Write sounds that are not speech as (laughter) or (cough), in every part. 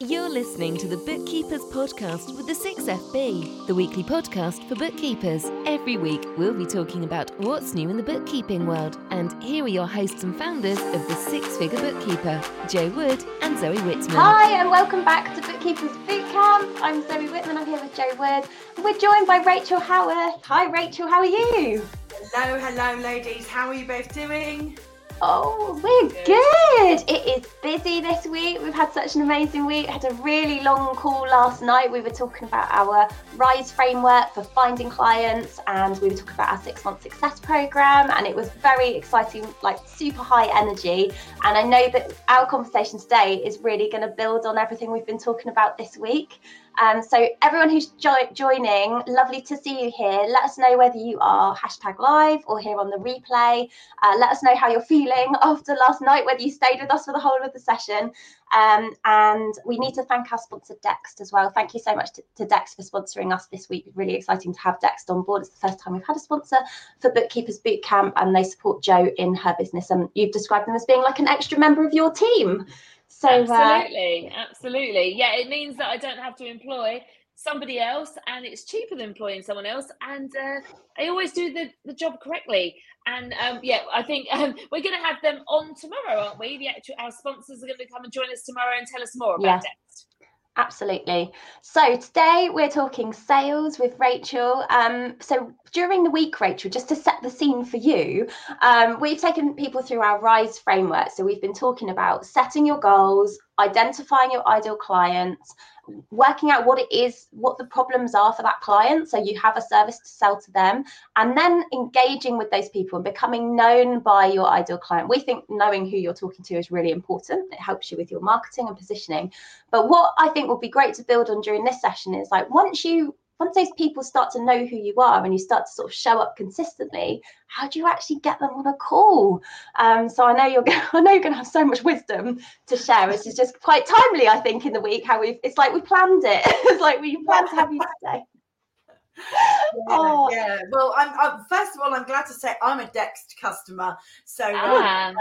You're listening to the Bookkeepers Podcast with the 6FB, the weekly podcast for bookkeepers. Every week, we'll be talking about what's new in the bookkeeping world. And here are your hosts and founders of the Six Figure Bookkeeper, Jo Wood and Zoe Whitman. Hi, and welcome back to Bookkeepers Bootcamp. I'm Zoe Whitman, I'm here with Jo Wood. And we're joined by Rachael Howourth. Hi, Rachel, how are you? Hello, hello, ladies. How are you both doing? Oh, we're good. It is busy this week. We've had such an amazing week. Had a really long call last night. We were talking about our Rise framework for finding clients, and we were talking about our six month success program. And it was very exciting, like super high energy. And I know that our conversation today is really going to build on everything we've been talking about this week. Um, so everyone who's jo- joining, lovely to see you here. Let us know whether you are hashtag live or here on the replay. Uh, let us know how you're feeling (laughs) after last night, whether you stayed with us for the whole of the session. Um, and we need to thank our sponsor Dext as well. Thank you so much to, to Dext for sponsoring us this week. Really exciting to have Dext on board. It's the first time we've had a sponsor for Bookkeepers Bootcamp, and they support Jo in her business. And you've described them as being like an extra member of your team. So absolutely, uh, absolutely, yeah. It means that I don't have to employ somebody else, and it's cheaper than employing someone else, and uh, I always do the, the job correctly. And um, yeah, I think (laughs) um, we're going to have them on tomorrow, aren't we? The actual our sponsors are going to come and join us tomorrow and tell us more about yeah. Absolutely. So today we're talking sales with Rachael. Um, so during the week, Rachael, just to set the scene for you, um, we've taken people through our RISE framework. So we've been talking about setting your goals, identifying your ideal clients, working out what it is, what the problems are for that client. So you have a service to sell to them, and then engaging with those people and becoming known by your ideal client. We think knowing who you're talking to is really important. It helps you with your marketing and positioning. But what I think would be great to build on during this session is like once you once those people start to know who you are and you start to sort of show up consistently, how do you actually get them on a call? Um, so I know you're going, (laughs) I know you're going to have so much wisdom to share. This is just quite timely, I think, in the week. How we've it's like we planned it. (laughs) it's like we planned to have you (laughs) today. Yeah, oh. yeah. Well, I'm, I'm, first of all, I'm glad to say I'm a Dext customer. So ah.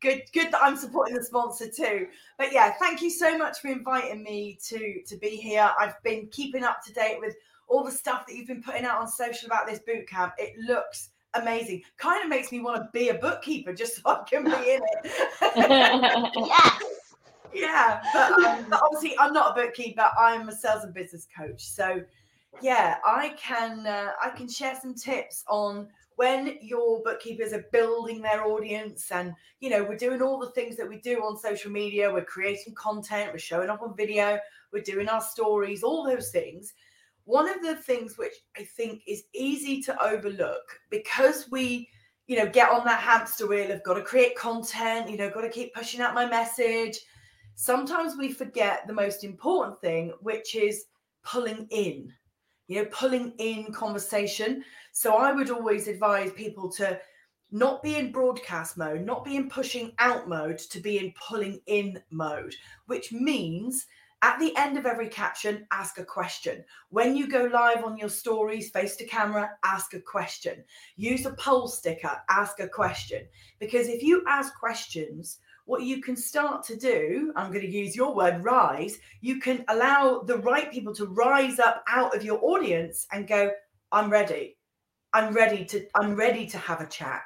Good, good that I'm supporting the sponsor too. But yeah, thank you so much for inviting me to to be here. I've been keeping up to date with all the stuff that you've been putting out on social about this boot camp. It looks amazing. Kind of makes me want to be a bookkeeper just so I can be in it. (laughs) yes. Yeah, but, um, but obviously I'm not a bookkeeper. I'm a sales and business coach. So yeah, I can uh, I can share some tips on when your bookkeepers are building their audience and you know we're doing all the things that we do on social media we're creating content we're showing up on video we're doing our stories all those things one of the things which i think is easy to overlook because we you know get on that hamster wheel of got to create content you know got to keep pushing out my message sometimes we forget the most important thing which is pulling in you know, pulling in conversation. So I would always advise people to not be in broadcast mode, not be in pushing out mode, to be in pulling in mode, which means at the end of every caption, ask a question. When you go live on your stories, face to camera, ask a question. Use a poll sticker, ask a question. Because if you ask questions, what you can start to do, I'm going to use your word, rise, you can allow the right people to rise up out of your audience and go, I'm ready. I'm ready to I'm ready to have a chat.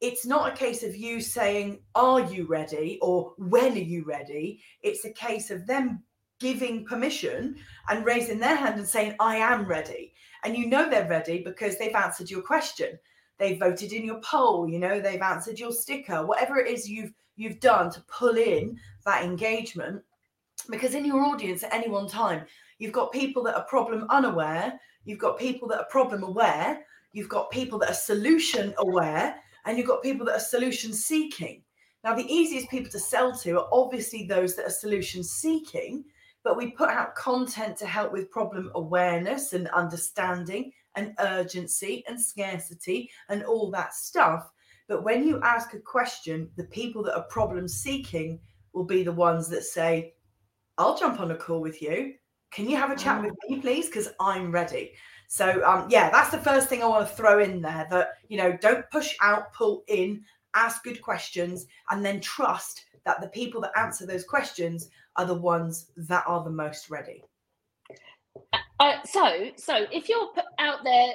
It's not a case of you saying, Are you ready? or when are you ready? It's a case of them giving permission and raising their hand and saying, I am ready. And you know they're ready because they've answered your question. They've voted in your poll, you know, they've answered your sticker, whatever it is you've you've done to pull in that engagement. Because in your audience at any one time, you've got people that are problem unaware, you've got people that are problem aware, you've got people that are solution aware, and you've got people that are solution seeking. Now, the easiest people to sell to are obviously those that are solution seeking, but we put out content to help with problem awareness and understanding and urgency and scarcity and all that stuff. But when you ask a question, the people that are problem seeking will be the ones that say, I'll jump on a call with you. Can you have a chat mm. with me, please? Because I'm ready. So, um, yeah, that's the first thing I want to throw in there that, you know, don't push out, pull in, ask good questions, and then trust that the people that answer those questions are the ones that are the most ready. Uh, so, so if you're out there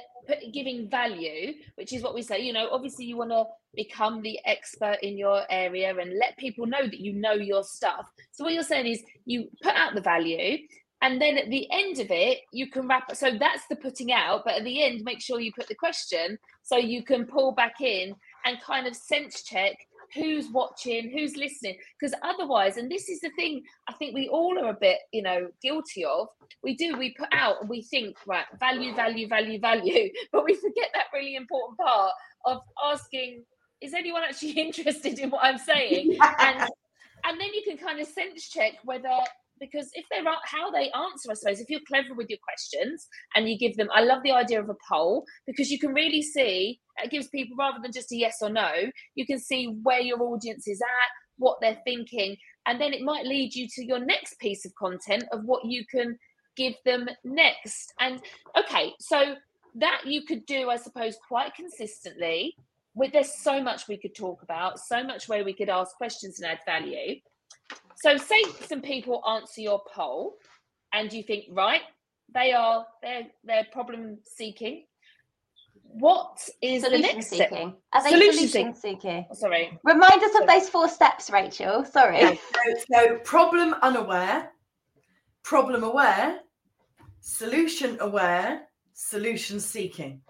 giving value, which is what we say, you know, obviously you want to become the expert in your area and let people know that you know your stuff. So what you're saying is you put out the value, and then at the end of it you can wrap so that's the putting out but at the end make sure you put the question so you can pull back in and kind of sense check who's watching who's listening. Because otherwise and this is the thing i think we all are a bit you know guilty of we do we put out and we think right value value value value (laughs) but we forget that really important part of asking is anyone actually (laughs) interested in what i'm saying? (laughs) And and then you can kind of sense check whether because if they're how they answer, I suppose, if you're clever with your questions and you give them, I love the idea of a poll because you can really see it gives people rather than just a yes or no, you can see where your audience is at, what they're thinking, and then it might lead you to your next piece of content of what you can give them next. And okay, so that you could do, I suppose, quite consistently. With there's so much we could talk about, so much where we could ask questions and add value. So say some people answer your poll and you think, right, they are they're they're problem seeking. What is solution the next seeking? step? Are they Solution solution, seeking? Oh, sorry. Remind us of those four steps, Rachael. Sorry. So, so problem unaware, problem aware, solution aware, solution seeking.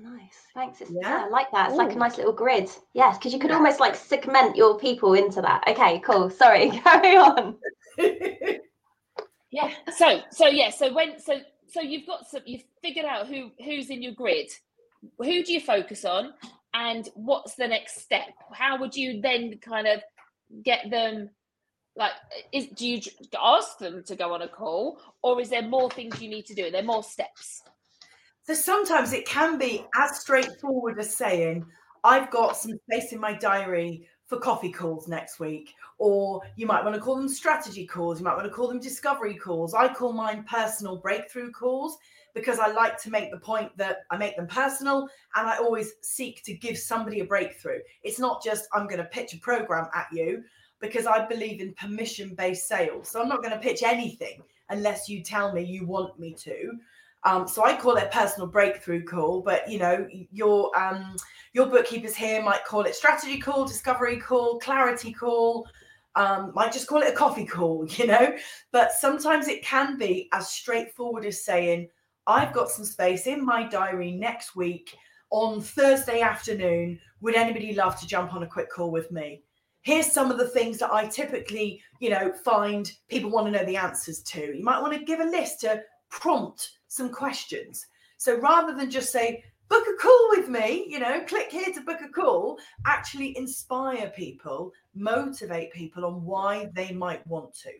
Nice. Thanks. It's, Yeah. yeah. I like that. It's like a nice little grid. Yes, because you could Yeah. almost like segment your people into that. Okay, cool. Sorry, (laughs) carry on. (laughs) Yeah. So so yeah. So when so so you've got some you've figured out who who's in your grid. Who do you focus on, and what's the next step? How would you then kind of get them? Like, is do you ask them to go on a call, or is there more things you need to do? Are there more steps? So sometimes it can be as straightforward as saying, I've got some space in my diary for coffee calls next week. Or you might want to call them strategy calls. You might want to call them discovery calls. I call mine personal breakthrough calls because I like to make the point that I make them personal and I always seek to give somebody a breakthrough. It's not just I'm going to pitch a program at you because I believe in permission based sales. So I'm not going to pitch anything unless you tell me you want me to. Um, so I call it personal breakthrough call, but you know, your um, your bookkeepers here might call it strategy call, discovery call, clarity call, um, might just call it a coffee call, (laughs) you know. But sometimes it can be as straightforward as saying, I've got some space in my diary next week on Thursday afternoon. Would anybody love to jump on a quick call with me? Here's some of the things that I typically, you know, find people want to know the answers to. You might want to give a list to prompt some questions. So rather than just say, book a call with me, you know, click here to book a call, actually inspire people, motivate people on why they might want to.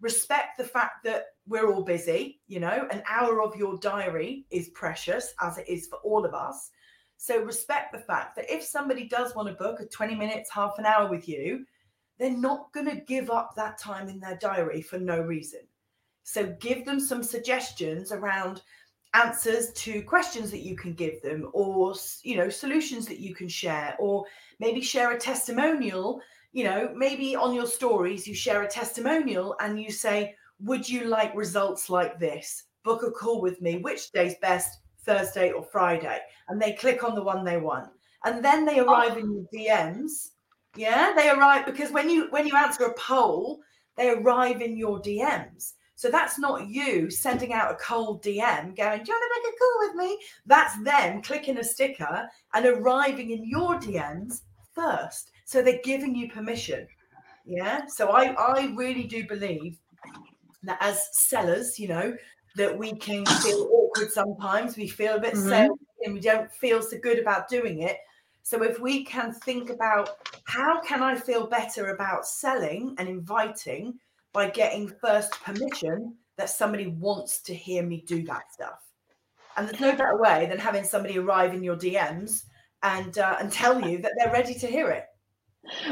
Respect the fact that we're all busy, you know, an hour of your diary is precious, as it is for all of us. So respect the fact that if somebody does want to book a 20 minutes, half an hour with you, they're not going to give up that time in their diary for no reason. So give them some suggestions around answers to questions that you can give them or you know solutions that you can share or maybe share a testimonial. You know maybe on your stories you share a testimonial and you say would you like results like this? Book a call with me. Which day's best thursday or friday? And they click on the one they want. And then they oh. arrive in your dms yeah they arrive because when you when you answer a poll they arrive in your dms so that's not you sending out a cold DM going, Do you want to make a call with me? That's them clicking a sticker and arriving in your DMs first. So they're giving you permission. Yeah. So I, I really do believe that as sellers, you know, that we can feel awkward sometimes. We feel a bit mm-hmm. salesy and we don't feel so good about doing it. So if we can think about how can I feel better about selling and inviting by getting first permission that somebody wants to hear me do that stuff. And there's no better way than having somebody arrive in your DMs and uh, and tell you that they're ready to hear it.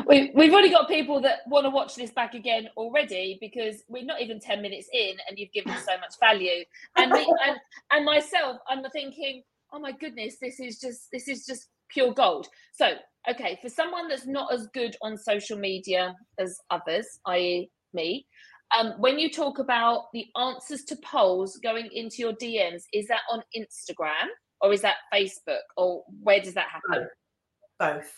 We, we've already got people that want to watch this back again already because we're not even 10 minutes in and you've given so much value. And me and, and myself, I'm thinking, oh my goodness, this is just this is just pure gold. So, okay, for someone that's not as good on social media as others, i.e., me, um, when you talk about the answers to polls going into your DMs, is that on Instagram or is that Facebook or where does that happen? Both.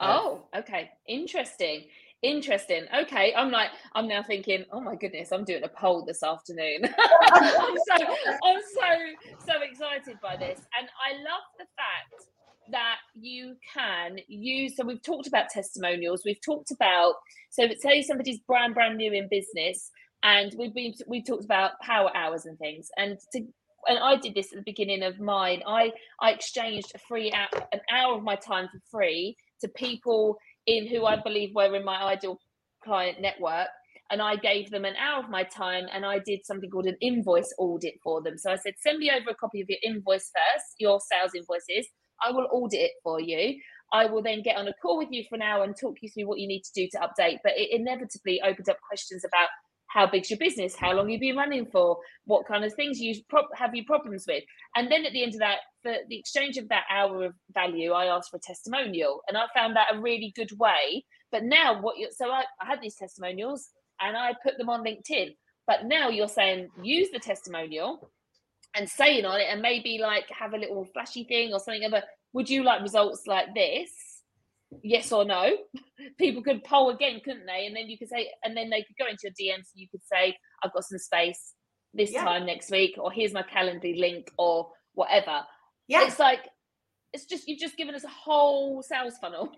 Oh, okay. Interesting. Interesting. Okay. I'm like, I'm now thinking, oh my goodness, I'm doing a poll this afternoon. (laughs) I'm so I'm so so excited by this. And I love the fact that you can use so we've talked about testimonials, we've talked about so say somebody's brand brand new in business and we've been we've talked about power hours and things and to and I did this at the beginning of mine. I I exchanged a free app, an hour of my time for free to people in who I believe were in my ideal client network. And I gave them an hour of my time and I did something called an invoice audit for them. So I said, send me over a copy of your invoice first, your sales invoices. I will audit it for you. I will then get on a call with you for an hour and talk you through what you need to do to update. But it inevitably opened up questions about how big's your business, how long you've been running for, what kind of things you have you problems with, and then at the end of that, for the exchange of that hour of value, I asked for a testimonial, and I found that a really good way. But now, what you so I, I had these testimonials and I put them on LinkedIn, but now you're saying use the testimonial and saying on it, and maybe like have a little flashy thing or something. Other, would you like results like this? yes or no. (laughs) People could poll again, couldn't they? And then you could say, and then they could go into your DMs and you could say, I've got some space this yeah. time next week, or here's my calendar link, or whatever. Yeah. It's like, it's just, you've just given us a whole sales funnel.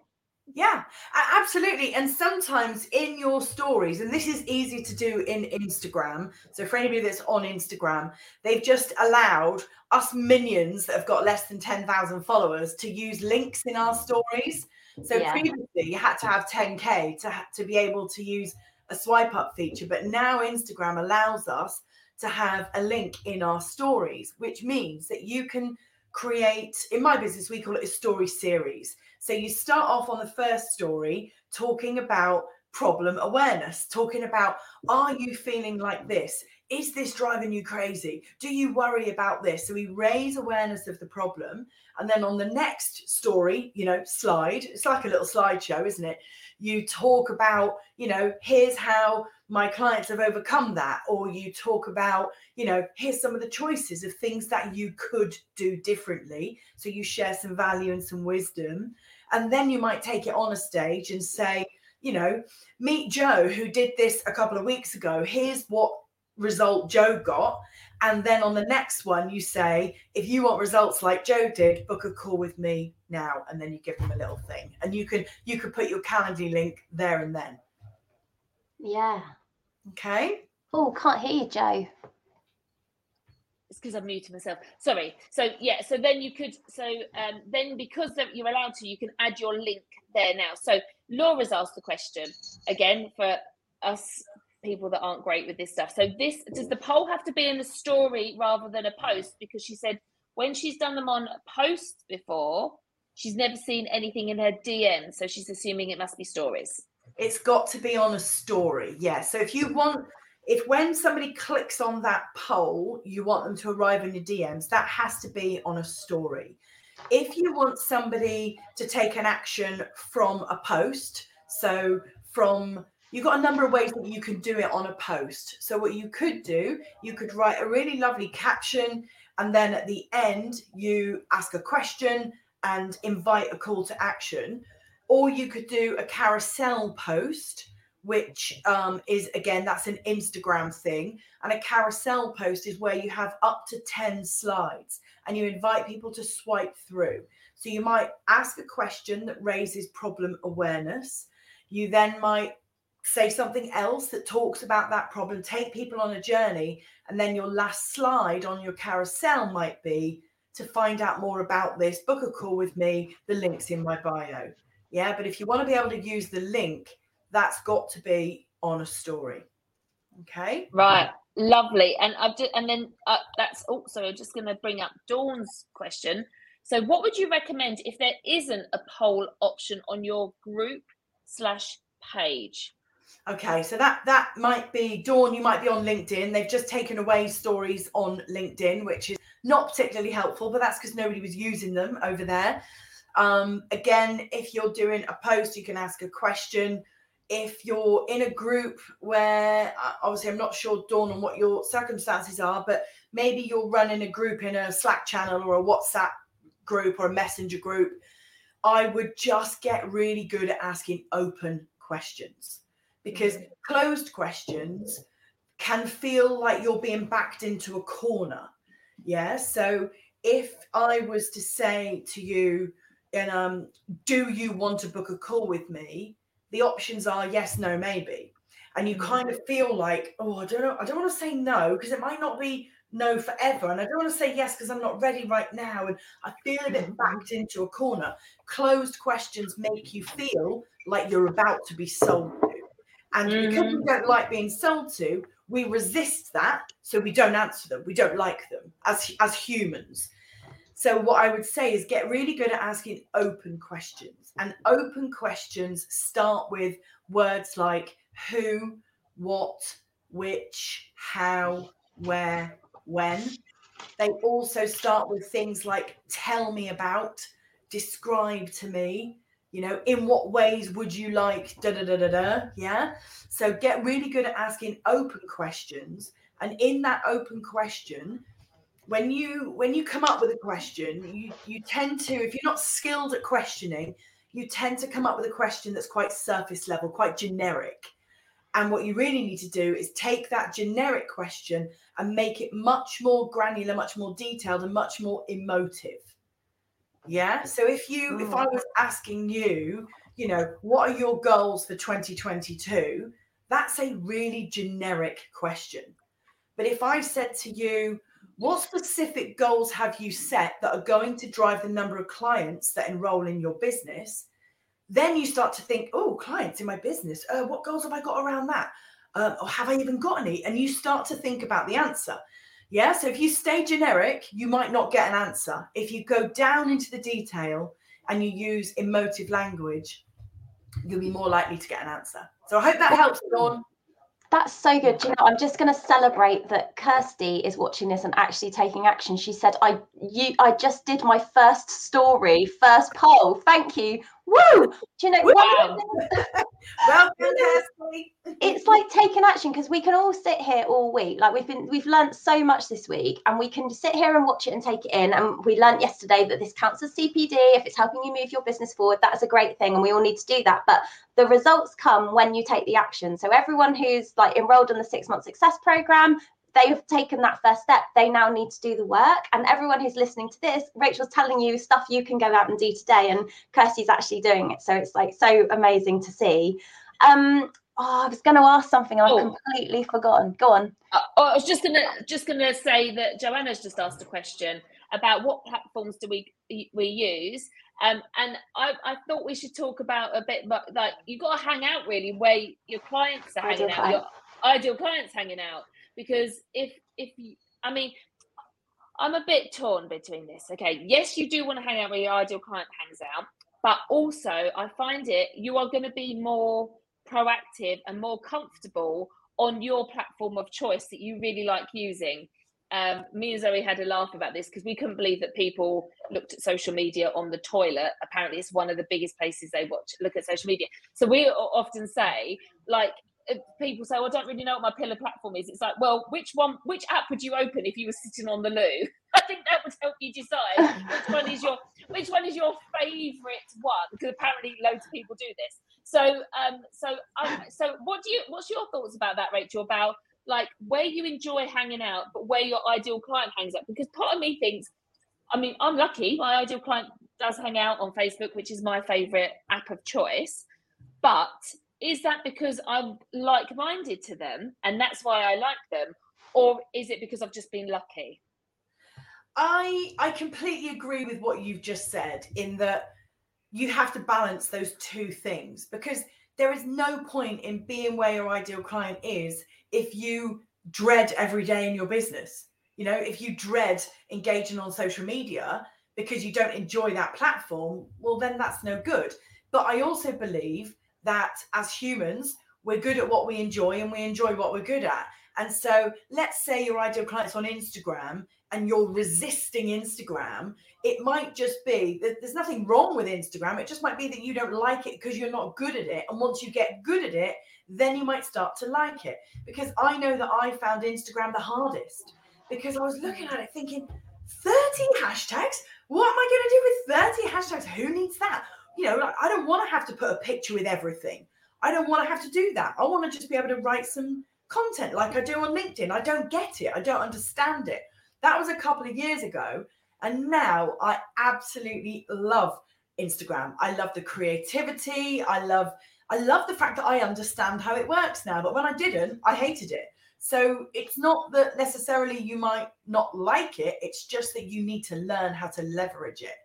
Yeah, absolutely. And sometimes in your stories, and this is easy to do in Instagram. So for anybody that's on Instagram, they've just allowed us minions that have got less than 10,000 followers to use links in our stories. So yeah. previously you had to have 10k to to be able to use a swipe up feature, but now Instagram allows us to have a link in our stories, which means that you can create in my business we call it a story series. So you start off on the first story talking about problem awareness, talking about are you feeling like this? Is this driving you crazy? Do you worry about this? So we raise awareness of the problem. And then on the next story, you know, slide, it's like a little slideshow, isn't it? You talk about, you know, here's how my clients have overcome that. Or you talk about, you know, here's some of the choices of things that you could do differently. So you share some value and some wisdom. And then you might take it on a stage and say, you know, meet Joe who did this a couple of weeks ago. Here's what result Joe got. And then on the next one, you say, if you want results like Joe did, book a call with me now. And then you give them a little thing. And you can you can put your calendar link there and then. Yeah. Okay. Oh, can't hear you, Jo. It's because I'm muting myself. Sorry. So yeah, so then you could so um then because you're allowed to, you can add your link there now. So Laura's asked the question again for us people that aren't great with this stuff. So this does the poll have to be in the story rather than a post? Because she said when she's done them on posts before, she's never seen anything in her DM. So she's assuming it must be stories. It's got to be on a story. Yeah. So if you want if when somebody clicks on that poll, you want them to arrive in your DMs, that has to be on a story. If you want somebody to take an action from a post, so from you've got a number of ways that you can do it on a post. So what you could do, you could write a really lovely caption and then at the end you ask a question and invite a call to action. Or you could do a carousel post, which um, is again, that's an Instagram thing. And a carousel post is where you have up to 10 slides and you invite people to swipe through. So you might ask a question that raises problem awareness. You then might say something else that talks about that problem, take people on a journey, and then your last slide on your carousel might be to find out more about this, book a call with me. The link's in my bio. Yeah, but if you want to be able to use the link, that's got to be on a story. Okay. Right. Lovely. And I've just, and then uh, that's also just going to bring up Dawn's question. So, what would you recommend if there isn't a poll option on your group slash page? Okay, so that that might be Dawn. You might be on LinkedIn. They've just taken away stories on LinkedIn, which is not particularly helpful, but that's because nobody was using them over there. Um, again, if you're doing a post, you can ask a question. If you're in a group where, uh, obviously, I'm not sure, Dawn, on what your circumstances are, but maybe you're running a group in a Slack channel or a WhatsApp group or a messenger group, I would just get really good at asking open questions because mm. closed questions can feel like you're being backed into a corner. Yeah. So if I was to say to you, and um, do you want to book a call with me? The options are yes, no, maybe. And you mm. kind of feel like, oh, I don't know, I don't want to say no because it might not be no forever. And I don't want to say yes because I'm not ready right now. And I feel a bit mm-hmm. backed into a corner. Closed questions make you feel like you're about to be sold to. And mm-hmm. because we mm-hmm. don't like being sold to, we resist that. So we don't answer them. We don't like them as, as humans. So what I would say is get really good at asking open questions. And open questions start with words like who, what, which, how, where, when. They also start with things like tell me about, describe to me, you know, in what ways would you like da da da da da. Yeah. So get really good at asking open questions. And in that open question, when you when you come up with a question, you you tend to, if you're not skilled at questioning, you tend to come up with a question that's quite surface level, quite generic. And what you really need to do is take that generic question and make it much more granular, much more detailed, and much more emotive. Yeah. So if you, if I mm. was asking you, you know, what are your goals for 2022? That's a really generic question. But if I said to you, what specific goals have you set that are going to drive the number of clients that enroll in your business? then you start to think, oh, clients in my business, uh, what goals have I got around that? Uh, or have I even got any? And you start to think about the answer. Yeah. So if you stay generic, you might not get an answer. If you go down into the detail and you use emotive language, you'll be more likely to get an answer. So I hope that helps, Dawn. That's so good. Do you know, I'm just going to celebrate that Kirsty is watching this and actually taking action. She said, "I you I just did my first story, first poll. Thank you. Woo! (laughs) Do you know? Wow. (laughs) Welcome, (laughs) it's like taking action because we can all sit here all week. Like we've been, we've learned so much this week, and we can sit here and watch it and take it in. And we learned yesterday that this counts as CPD if it's helping you move your business forward. That's a great thing, and we all need to do that. But the results come when you take the action. So everyone who's like enrolled in the six month success program, they've taken that first step. They now need to do the work. And everyone who's listening to this, Rachael's telling you stuff you can go out and do today, and Kirsty's actually doing it. So it's like so amazing to see. Um, oh, I was going to ask something oh. I've completely forgotten. Go on. Uh, oh, I was just gonna just gonna say that Joanna's just asked a question about what platforms do we we use. Um, and I, I thought we should talk about a bit, but like you got to hang out really where your clients are hanging out, your ideal clients hanging out because if if you, I mean, I'm a bit torn between this. Okay, yes, you do want to hang out where your ideal client hangs out, but also I find it you are going to be more proactive and more comfortable on your platform of choice that you really like using. Um, me and Zoe had a laugh about this because we couldn't believe that people looked at social media on the toilet. Apparently, it's one of the biggest places they watch look at social media. So we often say, like, people say, well, I don't really know what my pillar platform is. It's like, well, which one, which app would you open if you were sitting on the loo? (laughs) I think that would help you decide which one is your which one is your favourite one because apparently loads of people do this. So, um, so, um, so what do you? What's your thoughts about that, Rachael? About like where you enjoy hanging out, but where your ideal client hangs out? Because part of me thinks, I mean, I'm lucky. My ideal client does hang out on Facebook, which is my favourite app of choice, but is that because I'm like minded to them and that's why I like them? Or is it because I've just been lucky? I I completely agree with what you've just said in that you have to balance those two things because there is no point in being where your ideal client is if you dread every day in your business. You know, if you dread engaging on social media because you don't enjoy that platform, well, then that's no good. But I also believe that as humans, we're good at what we enjoy and we enjoy what we're good at. And so let's say your ideal client's on Instagram and you're resisting Instagram, it might just be that there's nothing wrong with Instagram. It just might be that you don't like it because you're not good at it. And once you get good at it, then you might start to like it. Because I know that I found Instagram the hardest because I was looking at it thinking, 30 hashtags? What am I going to do with 30 hashtags? Who needs that? You know, like, I don't want to have to put a picture with everything. I don't want to have to do that. I want to just be able to write some content like I do on LinkedIn. I don't get it. I don't understand it. That was a couple of years ago. And now I absolutely love Instagram. I love the creativity. I love I love the fact that I understand how it works now. But when I didn't, I hated it. So it's not that necessarily you might not like it, it's just that you need to learn how to leverage it.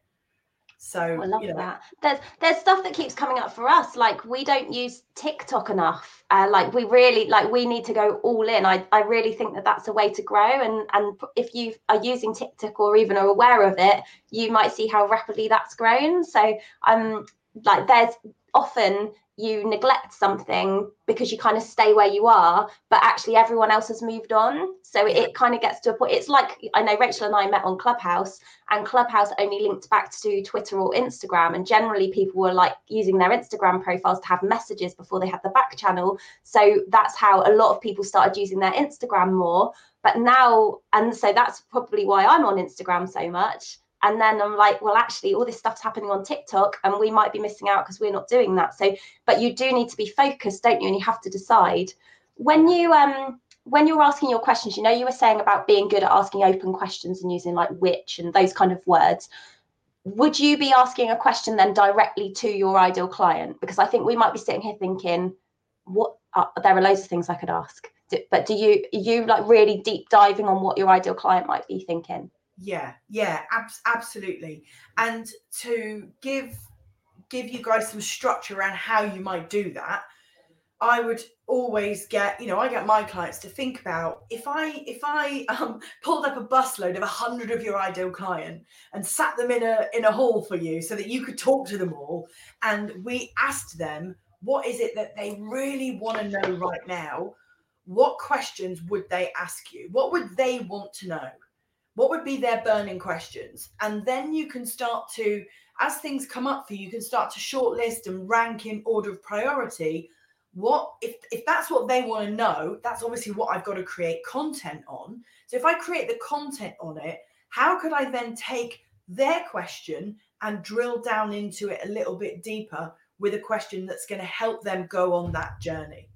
So I love you know, that. There's there's stuff that keeps coming up for us. Like we don't use TikTok enough. Uh, like we really like we need to go all in. I, I really think that that's a way to grow. And and if you are using TikTok or even are aware of it, you might see how rapidly that's grown. So um like there's often you neglect something because you kind of stay where you are, but actually everyone else has moved on. So it, it kind of gets to a point. It's like I know Rachael and I met on Clubhouse, and Clubhouse only linked back to Twitter or Instagram. And generally, people were like using their Instagram profiles to have messages before they had the back channel. So that's how a lot of people started using their Instagram more. But now, and so that's probably why I'm on Instagram so much and then i'm like well actually all this stuff's happening on tiktok and we might be missing out because we're not doing that. So but you do need to be focused don't you? And you have to decide. When you um when you're asking your questions you know you were saying about being good at asking open questions and using like which and those kind of words. Would you be asking a question then directly to your ideal client? Because i think we might be sitting here thinking what uh, there are loads of things i could ask. But do you you like really deep diving on what your ideal client might be thinking yeah, yeah, ab- absolutely. And to give give you guys some structure around how you might do that, I would always get, you know, I get my clients to think about if I if I (laughs) um, pulled up a busload of a hundred of your ideal client and sat them in a in a hall for you so that you could talk to them all, and we asked them what is it that they really want to know right now. What questions would they ask you? What would they want to know? What would be their burning questions? And then you can start to as things come up for you you can start to shortlist and rank in order of priority. What if if that's what they want to know that's obviously what i've got to create content on. So if i create the content on it how could i then take their question and drill down into it a little bit deeper with a question that's going to help them go on that journey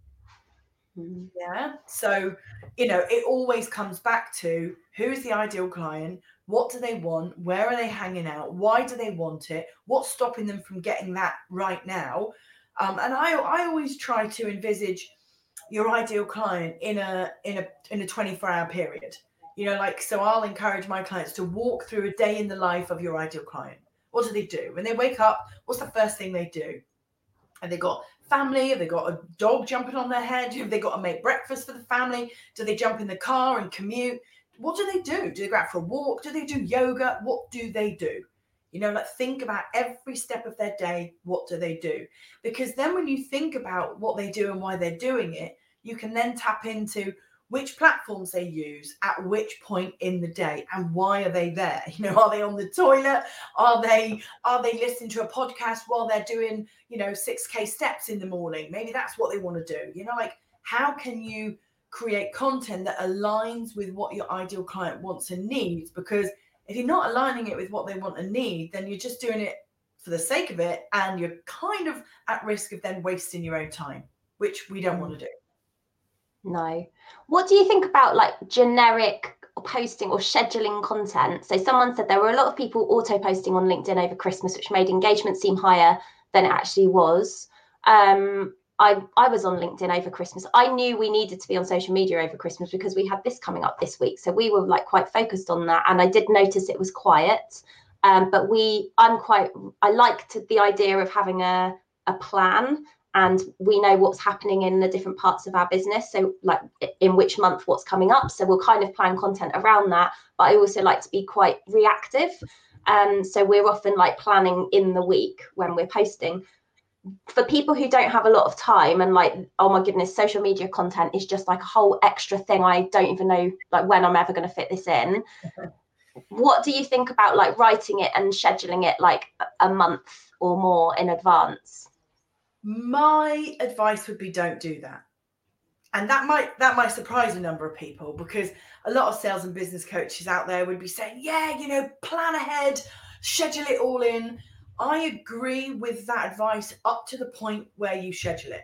mm-hmm. yeah so you know it always comes back to who's the ideal client what do they want where are they hanging out why do they want it what's stopping them from getting that right now? Um, and I, I always try to envisage your ideal client in a in a in a 24 hour period. You know like so i'll encourage my clients to walk through a day in the life of your ideal client. What do they do? When they wake up what's the first thing they do? Have they got family? Have they got a dog jumping on their head? Have they got to make breakfast for the family? Do they jump in the car and commute? what do they do? Do they go out for a walk? Do they do yoga? What do they do? You know, like think about every step of their day. What do they do? Because then when you think about what they do and why they're doing it, you can then tap into which platforms they use at which point in the day and why are they there (laughs) you know are they on the toilet are they are they listening to a podcast while they're doing you know 6k steps in the morning maybe that's what they want to do you know like how can you create content that aligns with what your ideal client wants and needs. Because if you're not aligning it with what they want and need, then you're just doing it for the sake of it. And you're kind of at risk of then wasting your own time, which we don't want to mm. do. No. What do you think about like generic posting or scheduling content? So someone said there were a lot of people auto posting on LinkedIn over Christmas, which made engagement seem higher than it actually was. Um, I, I was on LinkedIn over Christmas. I knew we needed to be on social media over Christmas because we had this coming up this week. So we were like quite focused on that. And I did notice it was quiet. Um, but we, I'm quite, I liked the idea of having a, a plan and we know what's happening in the different parts of our business. So, like in which month, what's coming up. So, we'll kind of plan content around that. But I also like to be quite reactive. Um, so, we're often like planning in the week when we're posting for people who don't have a lot of time and like oh my goodness social media content is just like a whole extra thing i don't even know like when i'm ever going to fit this in (laughs) what do you think about like writing it and scheduling it like a month or more in advance my advice would be don't do that. And that might that might surprise a number of people because a lot of sales and business coaches out there would be saying yeah you know plan ahead schedule it all in. I agree with that advice up to the point where you schedule it.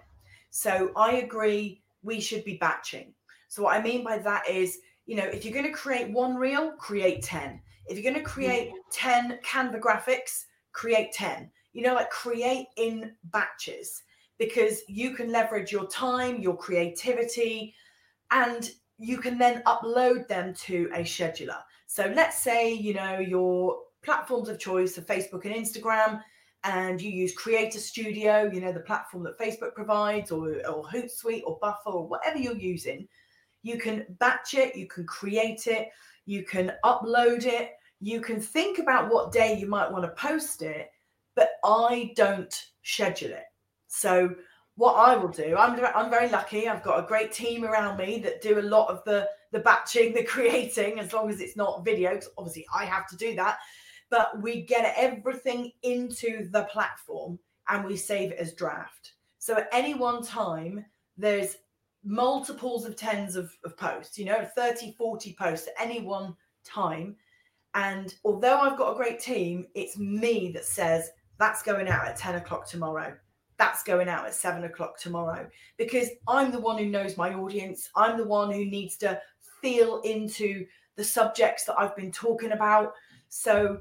So i agree we should be batching. So what i mean by that is you know if you're going to create one reel create 10 if you're going to mm. create 10 canva graphics create 10 you know like create in batches because you can leverage your time, your creativity, and you can then upload them to a scheduler. So let's say, you know, your platforms of choice are Facebook and Instagram, and you use Creator Studio, you know, the platform that Facebook provides, or, or Hootsuite or Buffer or whatever you're using. You can batch it, you can create it, you can upload it, you can think about what day you might want to post it, but I don't schedule it. So what I will do, I'm I'm very lucky. I've got a great team around me that do a lot of the the batching, (laughs) the creating, as long as it's not video. Because obviously, I have to do that. But we get everything into the platform and we save it as draft. So at any one time, there's multiples of tens of, of posts, you know, 30, 40 posts at any one time. And although I've got a great team, it's me that says that's going out at 10 o'clock tomorrow that's going out at seven o'clock tomorrow because I'm the one who knows my audience. I'm the one who needs to feel into the subjects that I've been talking about. So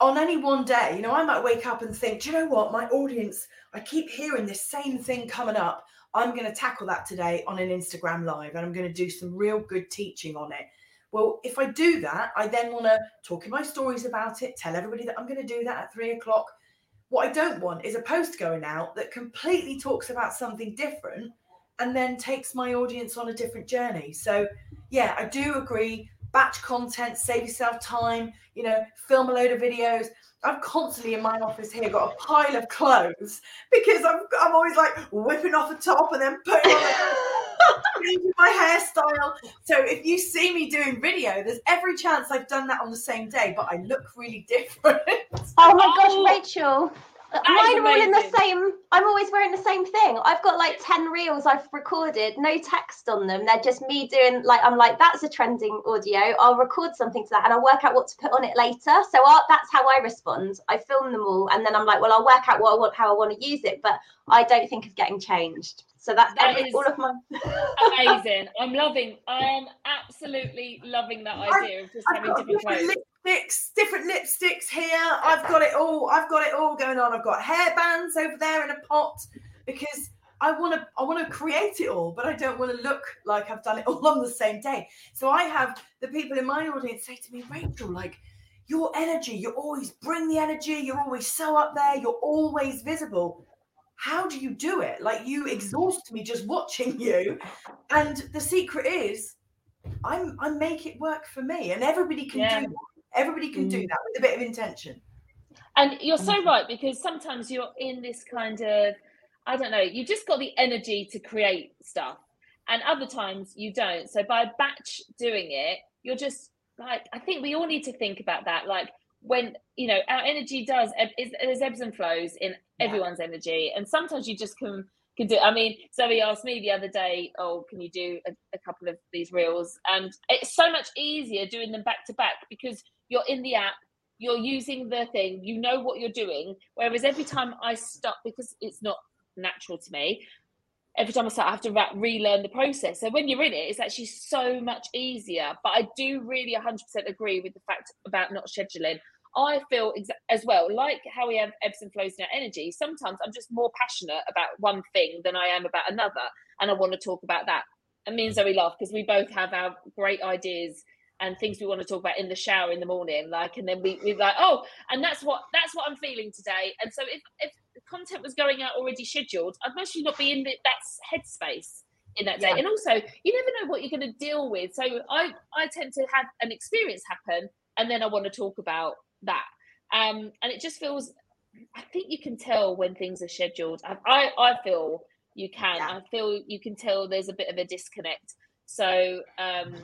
on any one day, you know, I might wake up and think, do you know what? My audience, I keep hearing this same thing coming up. I'm going to tackle that today on an Instagram live and I'm going to do some real good teaching on it. Well, if I do that, I then want to talk in my stories about it, tell everybody that I'm going to do that at three o'clock what I don't want is a post going out that completely talks about something different and then takes my audience on a different journey. So, yeah, I do agree. Batch content, save yourself time, you know, film a load of videos. I've constantly in my office here got a pile of clothes (laughs) because I'm, I'm always like whipping off the top and then putting on my hairstyle. So if you see me doing video, there's every chance I've done that on the same day, but I look really different. (laughs) Oh my gosh, Rachael. Mine are all in the same. I'm always wearing the same thing. I've got like 10 reels I've recorded, no text on them. They're just me doing like, I'm like, that's a trending audio. I'll record something to that and I'll work out what to put on it later. So I'll, that's how I respond. I film them all and then I'm like, well, I'll work out what I want, how I want to use it, but I don't think of getting changed. So that's that every, all of my (laughs) amazing. I'm loving. I am absolutely loving that idea of just I've having different clothes. Lipsticks, different lipsticks here. I've got it all. I've got it all going on. I've got hair bands over there in a pot because I want to. I want to create it all, but I don't want to look like I've done it (laughs) all on the same day. So I have the people in my audience say to me, Rachael, like your energy, you always bring the energy. You're always so up there. You're always visible how do you do it? Like you exhaust me just watching you. And the secret is I'm I make it work for me. And everybody can yeah. do that. Everybody can mm. do that with a bit of intention. And you're so mm. right because sometimes you're in this kind of I don't know, you just got the energy to create stuff. And other times you don't. So by batch doing it, you're just like I think we all need to think about that. Like when you know our energy does there's ebbs and flows in everyone's yeah. energy and sometimes you just can can do i mean zoe asked me the other day oh can you do a, a couple of these reels and it's so much easier doing them back to back because you're in the app you're using the thing you know what you're doing whereas every time i stop because it's not natural to me every time I start, I have to relearn the process. So when you're in it, it's actually so much easier. But I do really 100% agree with the fact about not scheduling. I feel exa- as well, like how we have ebbs and flows in our energy. Sometimes I'm just more passionate about one thing than I am about another, and I want to talk about that. And me and Zoe laugh because we both have our great ideas and things we want to talk about in the shower in the morning like and then we we're like oh and that's what that's what i'm feeling today and so if if the content was going out already scheduled i'd mostly not be in the, that headspace in that day yeah. and also you never know what you're going to deal with so i i tend to have an experience happen and then i want to talk about that um and it just feels i think you can tell when things are scheduled i i, I feel you can yeah. i feel you can tell there's a bit of a disconnect so um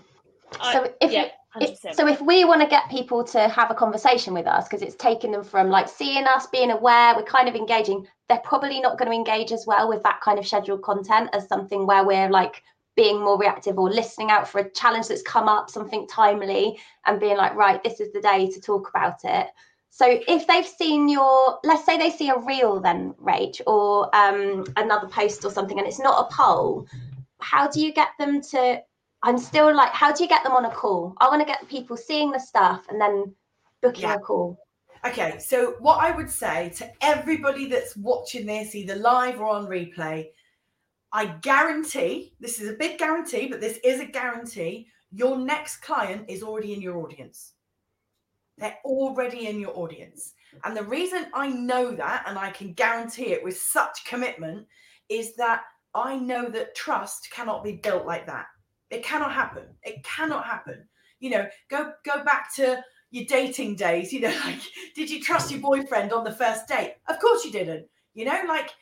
so if yeah. If, so if we want to get people to have a conversation with us because it's taken them from like seeing us being aware we're kind of engaging they're probably not going to engage as well with that kind of scheduled content as something where we're like being more reactive or listening out for a challenge that's come up something timely and being like right this is the day to talk about it so if they've seen your let's say they see a reel then rach or um, another post or something and it's not a poll how do you get them to I'm still like, how do you get them on a call? I want to get people seeing the stuff and then booking yeah. a call. Okay, so what I would say to everybody that's watching this, either live or on replay, I guarantee this is a big guarantee, but this is a guarantee your next client is already in your audience. They're already in your audience. And the reason I know that and I can guarantee it with such commitment is that I know that trust cannot be built like that. It cannot happen. It cannot happen. You know, go go back to your dating days. You know, (laughs) like did you trust your boyfriend on the first date? Of course you didn't. You know, like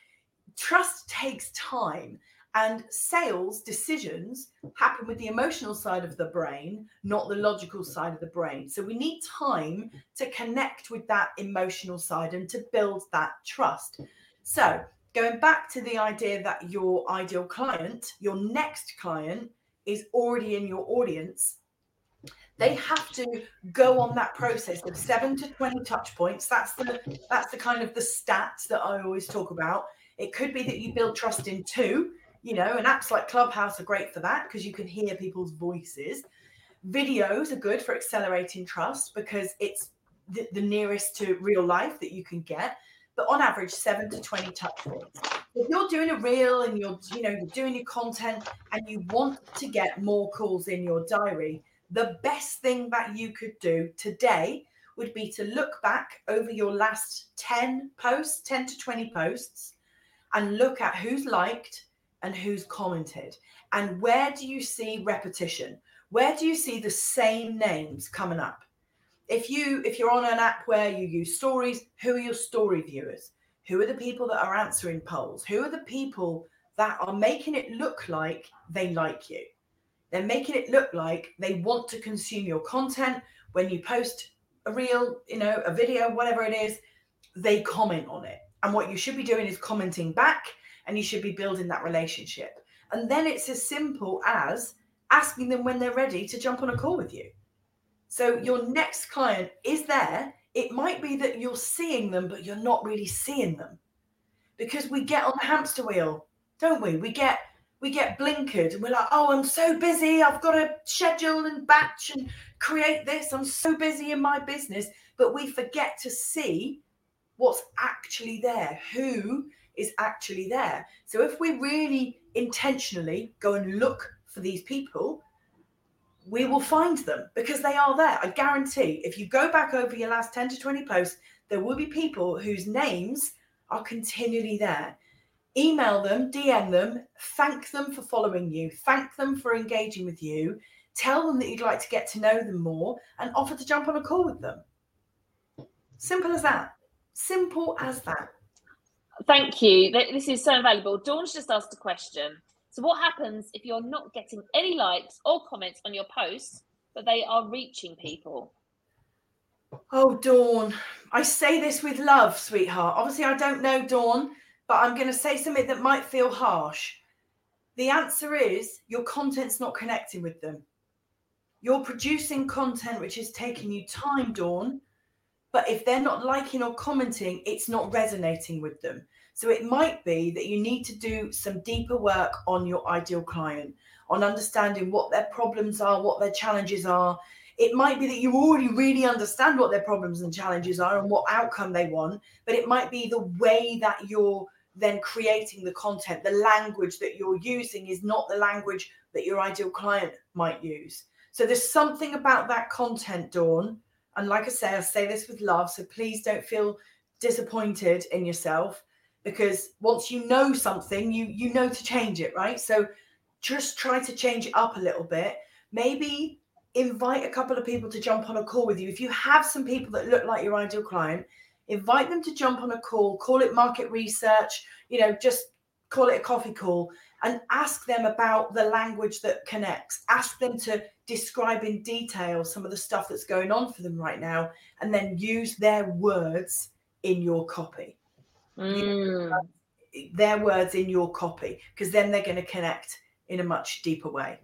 trust takes time. And sales decisions happen with the emotional side of the brain, not the logical side of the brain. So we need time to connect with that emotional side and to build that trust. So, going back to the idea that your ideal client, your next client, is already in your audience, they have to go on that process of seven to 20 touch points. That's the that's the kind of the stats that I always talk about. It could be that you build trust in two, you know, and apps like Clubhouse are great for that because you can hear people's voices. Videos are good for accelerating trust because it's the, the nearest to real life that you can get. But on average, seven to 20 touch points if you're doing a reel and you're you know you're doing your content and you want to get more calls in your diary the best thing that you could do today would be to look back over your last 10 posts 10 to 20 posts and look at who's liked and who's commented and where do you see repetition where do you see the same names coming up if you if you're on an app where you use stories who are your story viewers who are the people that are answering polls? Who are the people that are making it look like they like you? They're making it look like they want to consume your content. When you post a reel, you know, a video, whatever it is, they comment on it. And what you should be doing is commenting back and you should be building that relationship. And then it's as simple as asking them when they're ready to jump on a call with you. So your next client is there it might be that you're seeing them, but you're not really seeing them because we get on the hamster wheel, don't we? We get we get blinkered and we're like, oh, I'm so busy. I've got to schedule and batch and create this. I'm so busy in my business. But we forget to see what's actually there, who is actually there. So if we really intentionally go and look for these people, we will find them because they are there. I guarantee if you go back over your last 10 to 20 posts, there will be people whose names are continually there. Email them, DM them, thank them for following you, thank them for engaging with you, tell them that you'd like to get to know them more, and offer to jump on a call with them. Simple as that. Simple as that. Thank you. This is so valuable. Dawn's just asked a question. So what happens if you're not getting any likes or comments on your posts, but they are reaching people? Oh, Dawn, I say this with love, sweetheart. Obviously, I don't know Dawn, but I'm going to say something that might feel harsh. The answer is your content's not connecting with them. You're producing content which is taking you time, Dawn, but if they're not liking or commenting, it's not resonating with them. So it might be that you need to do some deeper work on your ideal client, on understanding what their problems are, what their challenges are. It might be that you already really understand what their problems and challenges are and what outcome they want, but it might be the way that you're then creating the content, the language that you're using is not the language that your ideal client might use. So there's something about that content, Dawn. And like I say, I say this with love. So please don't feel disappointed in yourself because once you know something you you know to change it right? So just try to change it up a little bit. Maybe invite a couple of people to jump on a call with you. If you have some people that look like your ideal client invite them to jump on a call call it market research you know just call it a coffee call and ask them about the language that connects. Ask them to describe in detail some of the stuff that's going on for them right now and then use their words in your copy Mm. their words in your copy because then they're going to connect in a much deeper way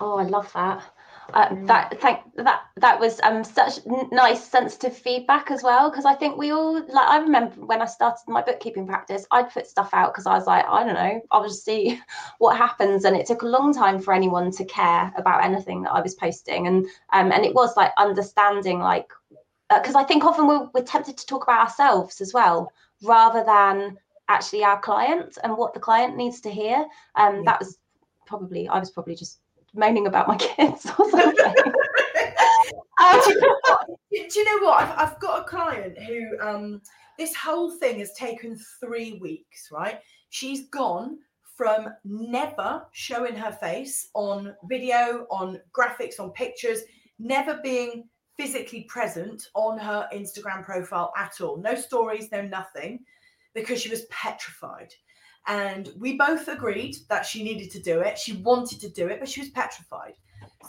Oh, I love that. Uh, Mm. That thank that that was um such nice sensitive feedback as well because I think we all like I remember when I started my bookkeeping practice I'd put stuff out because I was like I don't know I'll just see (laughs) what happens and it took a long time for anyone to care about anything that I was posting and um and it was like understanding like because I think often we're, we're tempted to talk about ourselves as well rather than actually our client and what the client needs to hear um Yeah. that was probably I was probably just moaning about my (laughs) kids or something. (laughs) Um, do, you know what? Do you know what? I've, I've got a client who um, this whole thing has taken three weeks, right? She's gone from never showing her face on video, on graphics, on pictures, never being physically present on her Instagram profile at all. No stories, no nothing, because she was petrified. And we both agreed that she needed to do it. She wanted to do it, but she was petrified.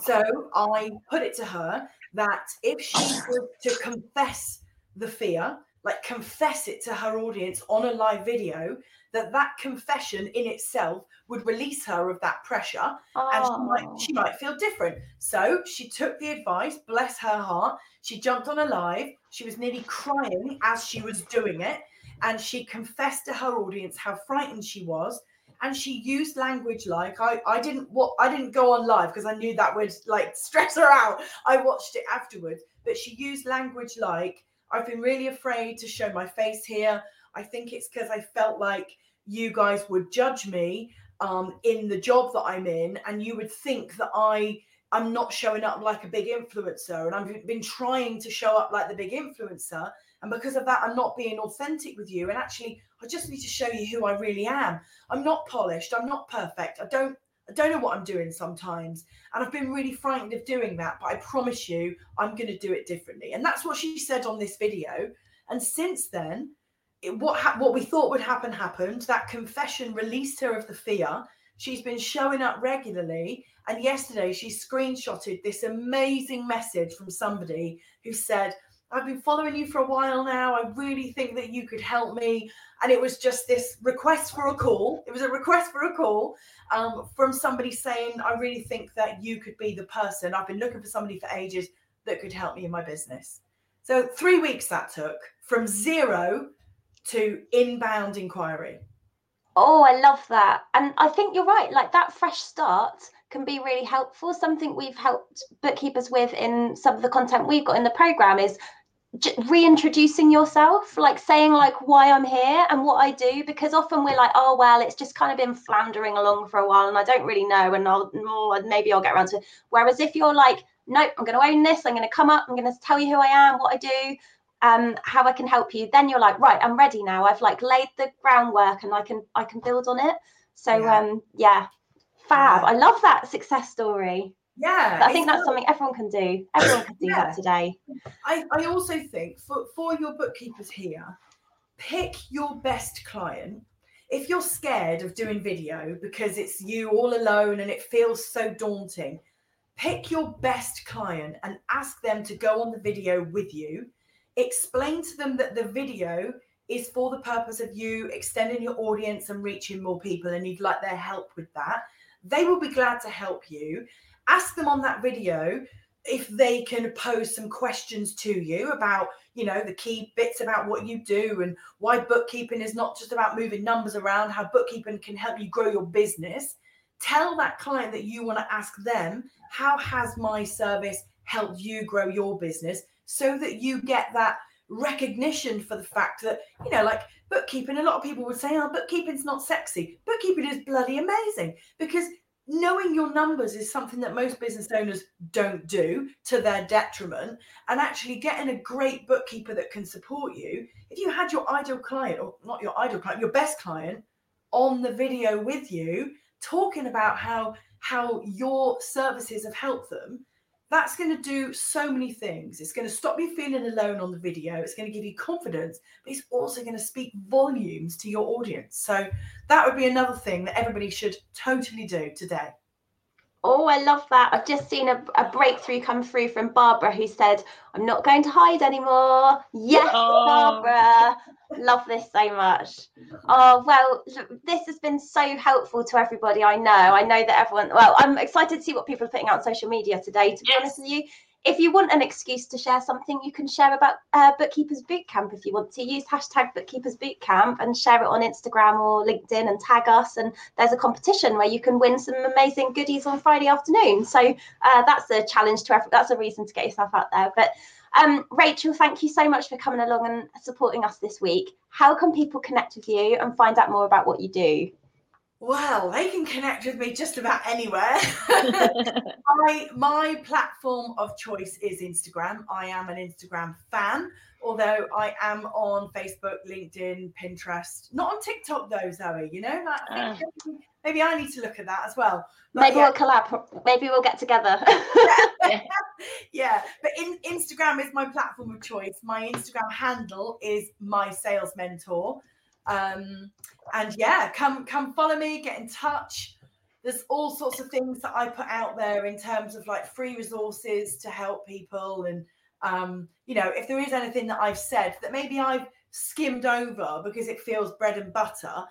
So I put it to her that if she was to confess the fear, like confess it to her audience on a live video, that that confession in itself would release her of that pressure and she might, oh, she might feel different. So she took the advice, bless her heart. She jumped on a live. She was nearly crying as she was doing it. And she confessed to her audience how frightened she was. And she used language like I, I didn't what I didn't go on live because I knew that would like (laughs) stress her out. I watched it afterwards, but she used language like I've been really afraid to show my face here. I think it's because I felt like you guys would judge me um, in the job that I'm in, and you would think that I I'm not showing up like a big influencer, and I've been trying to show up like the big influencer, and because of that, I'm not being authentic with you. And actually, I just need to show you who I really am. I'm not polished. I'm not perfect. I don't I don't know what I'm doing sometimes, and I've been really frightened of doing that. But I promise you, I'm going to do it differently. And that's what she said on this video. And since then, it, what ha- what we thought would happen happened. That confession released her of the fear. She's been showing up regularly, and yesterday she screenshotted this amazing message from somebody who said, "I've been following you for a while now. I really think that you could help me." And it was just this request for a call. It was a request for a call um, from somebody saying, "I really think that you could be the person. I've been looking for somebody for ages that could help me in my business." So three weeks that took from zero to inbound inquiry. oh, I love that. And I think you're right. Like that fresh start can be really helpful. Something we've helped bookkeepers with in some of the content we've got in the program is reintroducing yourself like saying like why i'm here and what i do because often we're like oh well it's just kind of been floundering along for a while and i don't really know and i'll maybe i'll get around to it whereas if you're like nope i'm going to own this i'm going to come up i'm going to tell you who i am what i do um how i can help you then you're like right i'm ready now i've like laid the groundwork and i can i can build on it so Yeah. um yeah fab i love that success story Yeah, i think that's something everyone can do everyone can do Yeah. that today I, I also think for, for your bookkeepers here, pick your best client. If you're scared of doing video because it's you all alone and it feels so daunting, pick your best client and ask them to go on the video with you. Explain to them that the video is for the purpose of you extending your audience and reaching more people, and you'd like their help with that. They will be glad to help you. Ask them on that video if they can pose some questions to you about you know the key bits about what you do and why bookkeeping is not just about moving numbers around how bookkeeping can help you grow your business tell that client that you want to ask them how has my service helped you grow your business so that you get that recognition for the fact that you know like bookkeeping a lot of people would say oh bookkeeping's not sexy. Bookkeeping is bloody amazing because knowing your numbers is something that most business owners don't do to their detriment. And actually getting a great bookkeeper that can support you if you had your ideal client or not your ideal client your best client on the video with you talking about how how your services have helped them that's going to do so many things. It's going to stop you feeling alone on the video. It's going to give you confidence, but it's also going to speak volumes to your audience. So that would be another thing that everybody should totally do today. Oh, I love that. I've just seen a, a, breakthrough come through from Barbara who said, I'm not going to hide anymore. Yes, oh. Barbara. Love this so much. Oh, well, this has been so helpful to everybody I know. I know that everyone, well, I'm excited to see what people are putting out on social media today, to be yes. honest with you if you want an excuse to share something, you can share about uh, Bookkeepers Bootcamp if you want to. Use hashtag Bookkeepers Bootcamp and share it on Instagram or LinkedIn and tag us. And there's a competition where you can win some amazing goodies on Friday afternoon. So uh, that's a challenge to every, that's a reason to get yourself out there. But um, Rachael, thank you so much for coming along and supporting us this week. How can people connect with you and find out more about what you do? Well, they can connect with me just about anywhere. (laughs) (laughs) my, my platform of choice is Instagram. I am an Instagram fan, although I am on Facebook, LinkedIn, Pinterest. Not on TikTok though, Zoe. You know, like, uh. Maybe I need to look at that as well. But maybe yeah. we'll collab. Maybe we'll get together. yeah. (laughs) (laughs) yeah, but in, Instagram is my platform of choice. My Instagram handle is my sales mentor. Um, and yeah, come come follow me, get in touch. There's all sorts of things that I put out there in terms of like free resources to help people. And um, you know, if there is anything that I've said that maybe I've skimmed over because it feels bread and butter,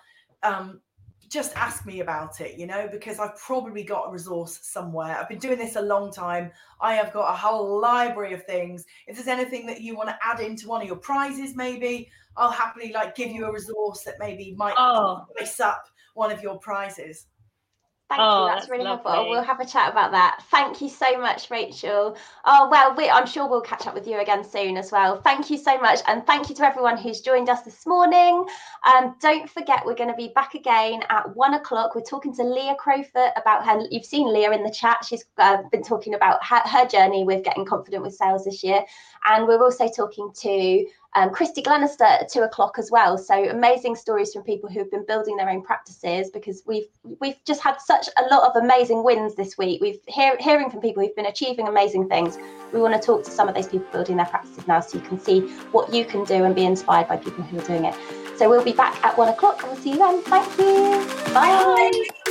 um, just ask me about it, you know, because I've probably got a resource somewhere. I've been doing this a long time. I have got a whole library of things. If there's anything that you want to add into one of your prizes, maybe I'll happily like give you a resource that maybe might oh. spice up one of your prizes. Thank oh, you. That's, that's really lovely. helpful. We'll have a chat about that. Thank you so much, Rachael. Oh, well, we, I'm sure we'll catch up with you again soon as well. Thank you so much. And thank you to everyone who's joined us this morning. Um, don't forget, we're going to be back again at one o'clock. We're talking to Leah Crowfoot about her. You've seen Leah in the chat. She's uh, been talking about her, her journey with getting confident with sales this year. And we're also talking to um, Christy Glenister at two o'clock as well. So amazing stories from people who've been building their own practices because we've we've just had such a lot of amazing wins this week. We've hear, hearing from people who've been achieving amazing things. We want to talk to some of those people building their practices now, so you can see what you can do and be inspired by people who are doing it. So we'll be back at one o'clock and we'll see you then. Thank you. Bye. Bye.